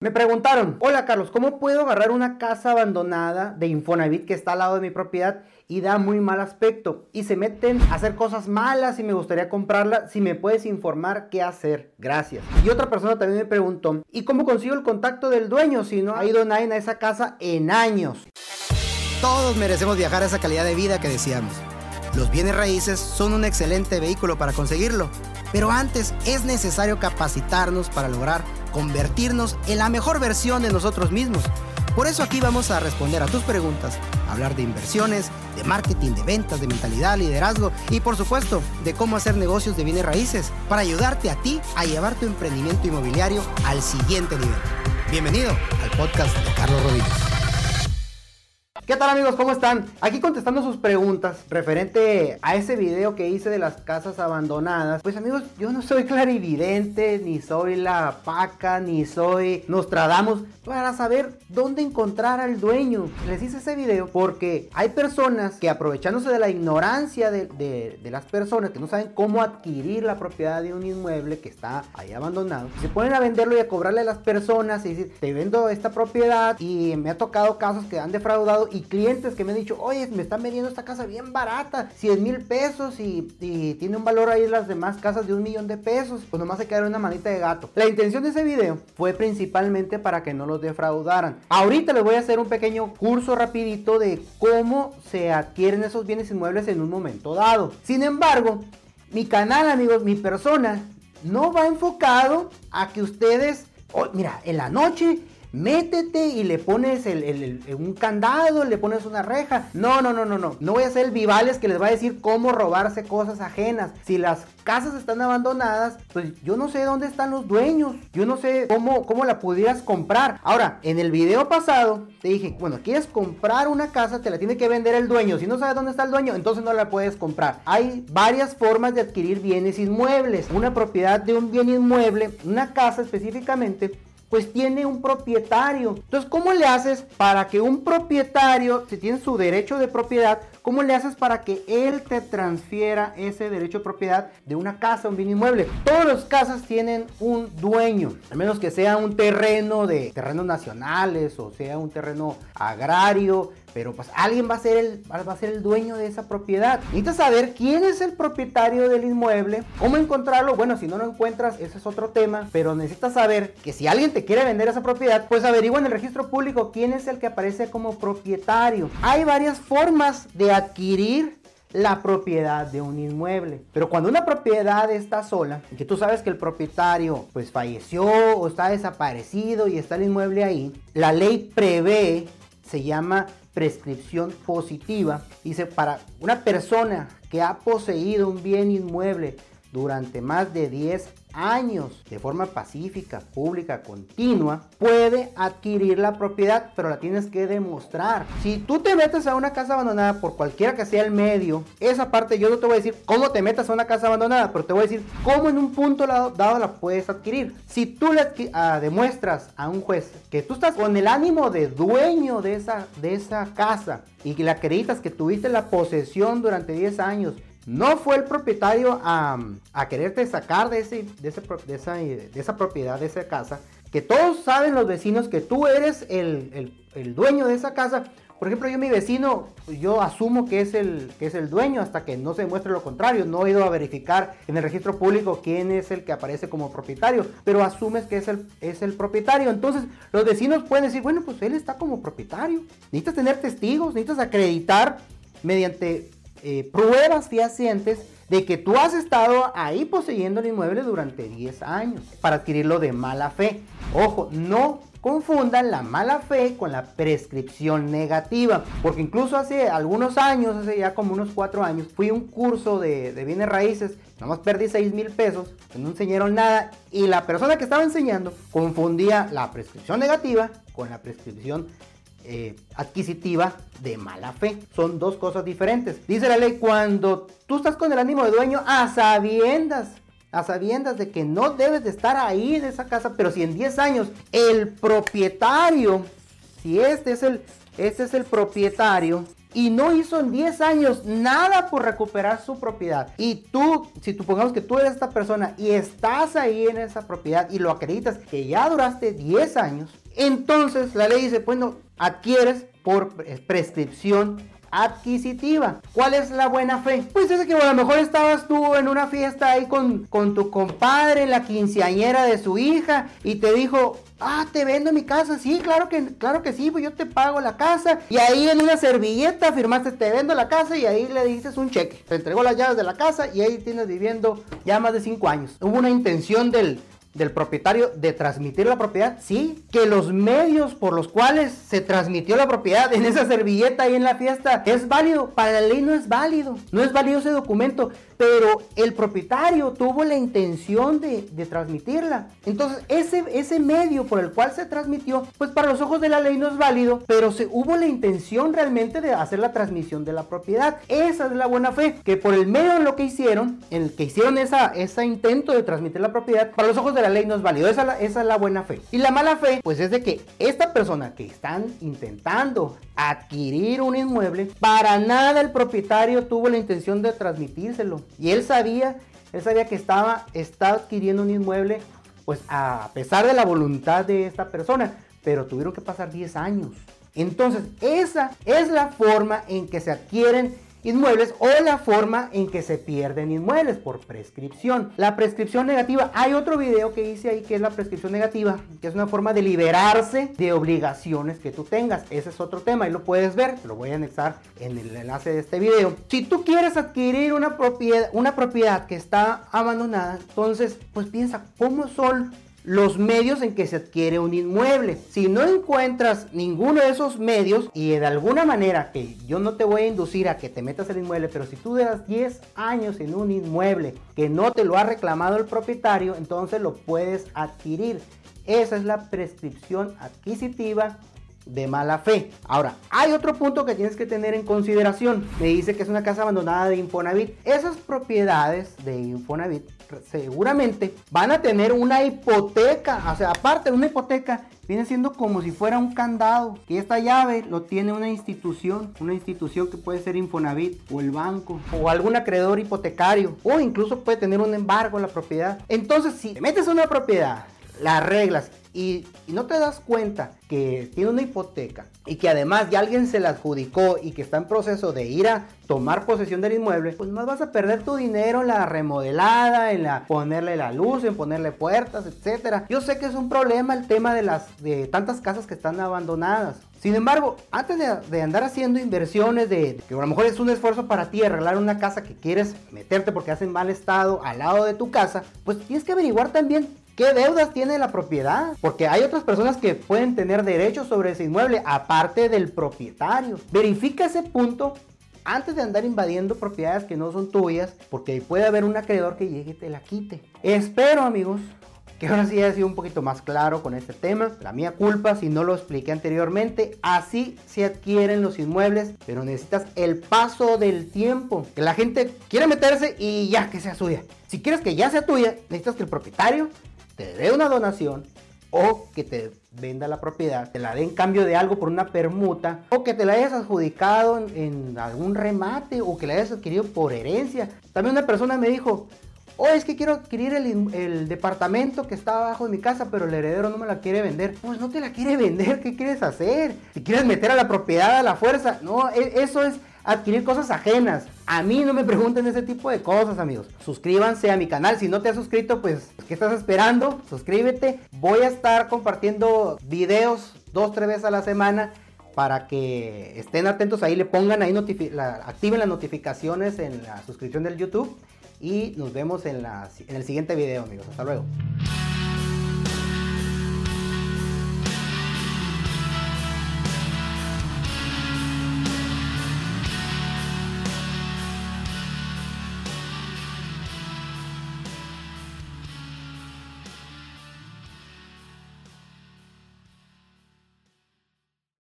Me preguntaron, hola Carlos, ¿cómo puedo agarrar una casa abandonada de Infonavit que está al lado de mi propiedad y da muy mal aspecto? Y se meten a hacer cosas malas y me gustaría comprarla. Si me puedes informar qué hacer, gracias. Y otra persona también me preguntó, ¿y cómo consigo el contacto del dueño si no ha ido nadie a esa casa en años? Todos merecemos viajar a esa calidad de vida que deseamos. Los bienes raíces son un excelente vehículo para conseguirlo, pero antes es necesario capacitarnos para lograr convertirnos en la mejor versión de nosotros mismos. Por eso aquí vamos a responder a tus preguntas, hablar de inversiones, de marketing, de ventas, de mentalidad, liderazgo y por supuesto de cómo hacer negocios de bienes raíces para ayudarte a ti a llevar tu emprendimiento inmobiliario al siguiente nivel. Bienvenido al podcast de Carlos Rodríguez. ¿Qué tal amigos? ¿Cómo están? Aquí contestando sus preguntas referente a ese video que hice de las casas abandonadas. Pues amigos, yo no soy clarividente, ni soy la paca, ni soy Nostradamus para saber dónde encontrar al dueño. Les hice ese video porque hay personas que aprovechándose de la ignorancia de, las personas que no saben cómo adquirir la propiedad de un inmueble que está ahí abandonado, se ponen a venderlo y a cobrarle a las personas y decir, te vendo esta propiedad y me ha tocado casos que han defraudado clientes que me han dicho, oye, me están vendiendo esta casa bien barata, 100 mil pesos y, tiene un valor ahí las demás casas de un millón de pesos, pues nomás se queda una manita de gato. La intención de ese video fue principalmente para que no los defraudaran. Ahorita les voy a hacer un pequeño curso rapidito de cómo se adquieren esos bienes inmuebles en un momento dado. Sin embargo, mi canal, amigos, mi persona, no va enfocado a que ustedes, oh, mira, en la noche métete y le pones un candado, le pones una reja. No, no, no, no, no. No voy a ser el Vivales que les va a decir cómo robarse cosas ajenas. Si las casas están abandonadas, pues yo no sé dónde están los dueños. Yo no sé cómo, cómo la pudieras comprar. Ahora, en el video pasado te dije, bueno, quieres comprar una casa, te la tiene que vender el dueño. Si no sabes dónde está el dueño, entonces no la puedes comprar. Hay varias formas de adquirir bienes inmuebles. Una propiedad de un bien inmueble, una casa específicamente, pues tiene un propietario. Entonces, ¿cómo le haces para que un propietario, si tiene su derecho de propiedad, ¿cómo le haces para que él te transfiera ese derecho de propiedad de una casa, un bien inmueble? Todas las casas tienen un dueño, al menos que sea un terreno de terrenos nacionales o sea un terreno agrario, pero pues alguien va a ser el, va a ser el dueño de esa propiedad. Necesitas saber quién es el propietario del inmueble, cómo encontrarlo. Bueno, si no lo encuentras, ese es otro tema, pero necesitas saber que si alguien te quiere vender esa propiedad, pues averigua en el registro público quién es el que aparece como propietario. Hay varias formas de adquirir la propiedad de un inmueble. Pero cuando una propiedad está sola, y que tú sabes que el propietario pues falleció o está desaparecido y está el inmueble ahí, la ley prevé, se llama prescripción positiva. Dice, para una persona que ha poseído un bien inmueble durante más de 10 años de forma pacífica, pública, continua, puede adquirir la propiedad, pero la tienes que demostrar. Si tú te metes a una casa abandonada por cualquiera que sea el medio, esa parte yo no te voy a decir cómo te metas a una casa abandonada, pero te voy a decir cómo en un punto dado la puedes adquirir. Si tú le ah, demuestras a un juez que tú estás con el ánimo de dueño de esa, de esa casa y que le acreditas que tuviste la posesión durante 10 años no fue el propietario a, quererte sacar de, ese, de, esa, de, esa, propiedad, de esa casa, que todos saben los vecinos que tú eres el, dueño de esa casa. Por ejemplo, yo mi vecino, yo asumo que es, el, que es el dueño hasta que no se demuestre lo contrario. No he ido a verificar en el registro público quién es el que aparece como propietario, pero asumes que es el, es el propietario. Entonces, los vecinos pueden decir, bueno, pues él está como propietario. Necesitas tener testigos, necesitas acreditar mediante eh, pruebas fehacientes de que tú has estado ahí poseyendo el inmueble durante 10 años para adquirirlo de mala fe. Ojo, no confundan la mala fe con la prescripción negativa, porque incluso hace algunos años, hace ya como unos 4 años, fui a un curso de, de bienes raíces, nomás perdí 6 mil pesos, no enseñaron nada y la persona que estaba enseñando confundía la prescripción negativa con la prescripción eh, adquisitiva de mala fe. Son dos cosas diferentes. Dice la ley, cuando tú estás con el ánimo de dueño a sabiendas, a sabiendas de que no debes de estar ahí en esa casa, pero si en 10 años el propietario, si este es el, este es el propietario, y no hizo en 10 años nada por recuperar su propiedad. Y tú, si tú pongamos que tú eres esta persona y estás ahí en esa propiedad y lo acreditas que ya duraste 10 años, entonces la ley dice, bueno, adquieres por prescripción adquisitiva. ¿Cuál es la buena fe? Pues es que a lo mejor estabas tú en una fiesta ahí con, con tu compadre, la quinceañera de su hija, y te dijo, Ah, te vendo mi casa. Sí, claro que, claro que sí, pues yo te pago la casa. Y ahí en una servilleta firmaste, te vendo la casa y ahí le dices un cheque. Te entregó las llaves de la casa y ahí tienes viviendo ya más de cinco años. Hubo una intención del, del propietario de transmitir la propiedad, sí, que los medios por los cuales se transmitió la propiedad en esa servilleta ahí en la fiesta es válido, para la ley no es válido, no es válido ese documento, pero el propietario tuvo la intención de, transmitirla. Entonces, ese, medio por el cual se transmitió, pues para los ojos de la ley no es válido, pero se hubo la intención realmente de hacer la transmisión de la propiedad. Esa es la buena fe, que por el medio de lo que hicieron, en el que hicieron esa, ese intento de transmitir la propiedad, para los ojos de la ley no es válido. Esa, esa es la buena fe. Y la mala fe, pues es de que esta persona que están intentando adquirir un inmueble, para nada el propietario tuvo la intención de transmitírselo. Y él sabía, él sabía que estaba, estaba adquiriendo un inmueble, pues a pesar de la voluntad de esta persona, pero tuvieron que pasar 10 años. Entonces, esa es la forma en que se adquieren inmuebles o la forma en que se pierden inmuebles por prescripción. La prescripción negativa, hay otro video que hice ahí que es la prescripción negativa, que es una forma de liberarse de obligaciones que tú tengas. Ese es otro tema y lo puedes ver, lo voy a anexar en el enlace de este video. Si tú quieres adquirir una propiedad, una propiedad que está abandonada, entonces pues piensa cómo son los medios en que se adquiere un inmueble. Si no encuentras ninguno de esos medios y de alguna manera que yo no te voy a inducir a que te metas el inmueble, pero si tú das 10 años en un inmueble que no te lo ha reclamado el propietario, entonces lo puedes adquirir. Esa es la prescripción adquisitiva de mala fe. Ahora, hay otro punto que tienes que tener en consideración. Me dice que es una casa abandonada de Infonavit. Esas propiedades de Infonavit seguramente van a tener una hipoteca. O sea, aparte de una hipoteca, viene siendo como si fuera un candado. Y esta llave lo tiene una institución. Una institución que puede ser Infonavit o el banco o algún acreedor hipotecario. O incluso puede tener un embargo en la propiedad. Entonces, si te metes una propiedad las reglas y, no te das cuenta que tiene una hipoteca y que además ya alguien se la adjudicó y que está en proceso de ir a tomar posesión del inmueble, pues más vas a perder tu dinero en la remodelada, en la ponerle la luz, en ponerle puertas, etcétera. Yo sé que es un problema el tema de las de tantas casas que están abandonadas. Sin embargo, antes de, de, andar haciendo inversiones de que a lo mejor es un esfuerzo para ti arreglar una casa que quieres meterte porque hace mal estado al lado de tu casa, pues tienes que averiguar también ¿Qué deudas tiene la propiedad? Porque hay otras personas que pueden tener derechos sobre ese inmueble, aparte del propietario. Verifica ese punto antes de andar invadiendo propiedades que no son tuyas, porque puede haber un acreedor que llegue y te la quite. Espero, amigos, que ahora sí haya sido un poquito más claro con este tema. La mía culpa si no lo expliqué anteriormente. Así se adquieren los inmuebles, pero necesitas el paso del tiempo. Que la gente quiere meterse y ya que sea suya. Si quieres que ya sea tuya, necesitas que el propietario te dé una donación o que te venda la propiedad, te la dé en cambio de algo por una permuta, o que te la hayas adjudicado en, algún remate, o que la hayas adquirido por herencia. También una persona me dijo, oh, es que quiero adquirir el, el, departamento que está abajo de mi casa, pero el heredero no me la quiere vender. Pues no te la quiere vender, ¿qué quieres hacer? Si quieres meter a la propiedad a la fuerza, no, e, eso es adquirir cosas ajenas. A mí no me pregunten ese tipo de cosas, amigos. Suscríbanse a mi canal. Si no te has suscrito, pues, ¿qué estás esperando? Suscríbete. Voy a estar compartiendo videos dos, tres veces a la semana para que estén atentos ahí, le pongan ahí, activen las notificaciones en la suscripción del YouTube y nos vemos en, en el siguiente video, amigos. Hasta luego.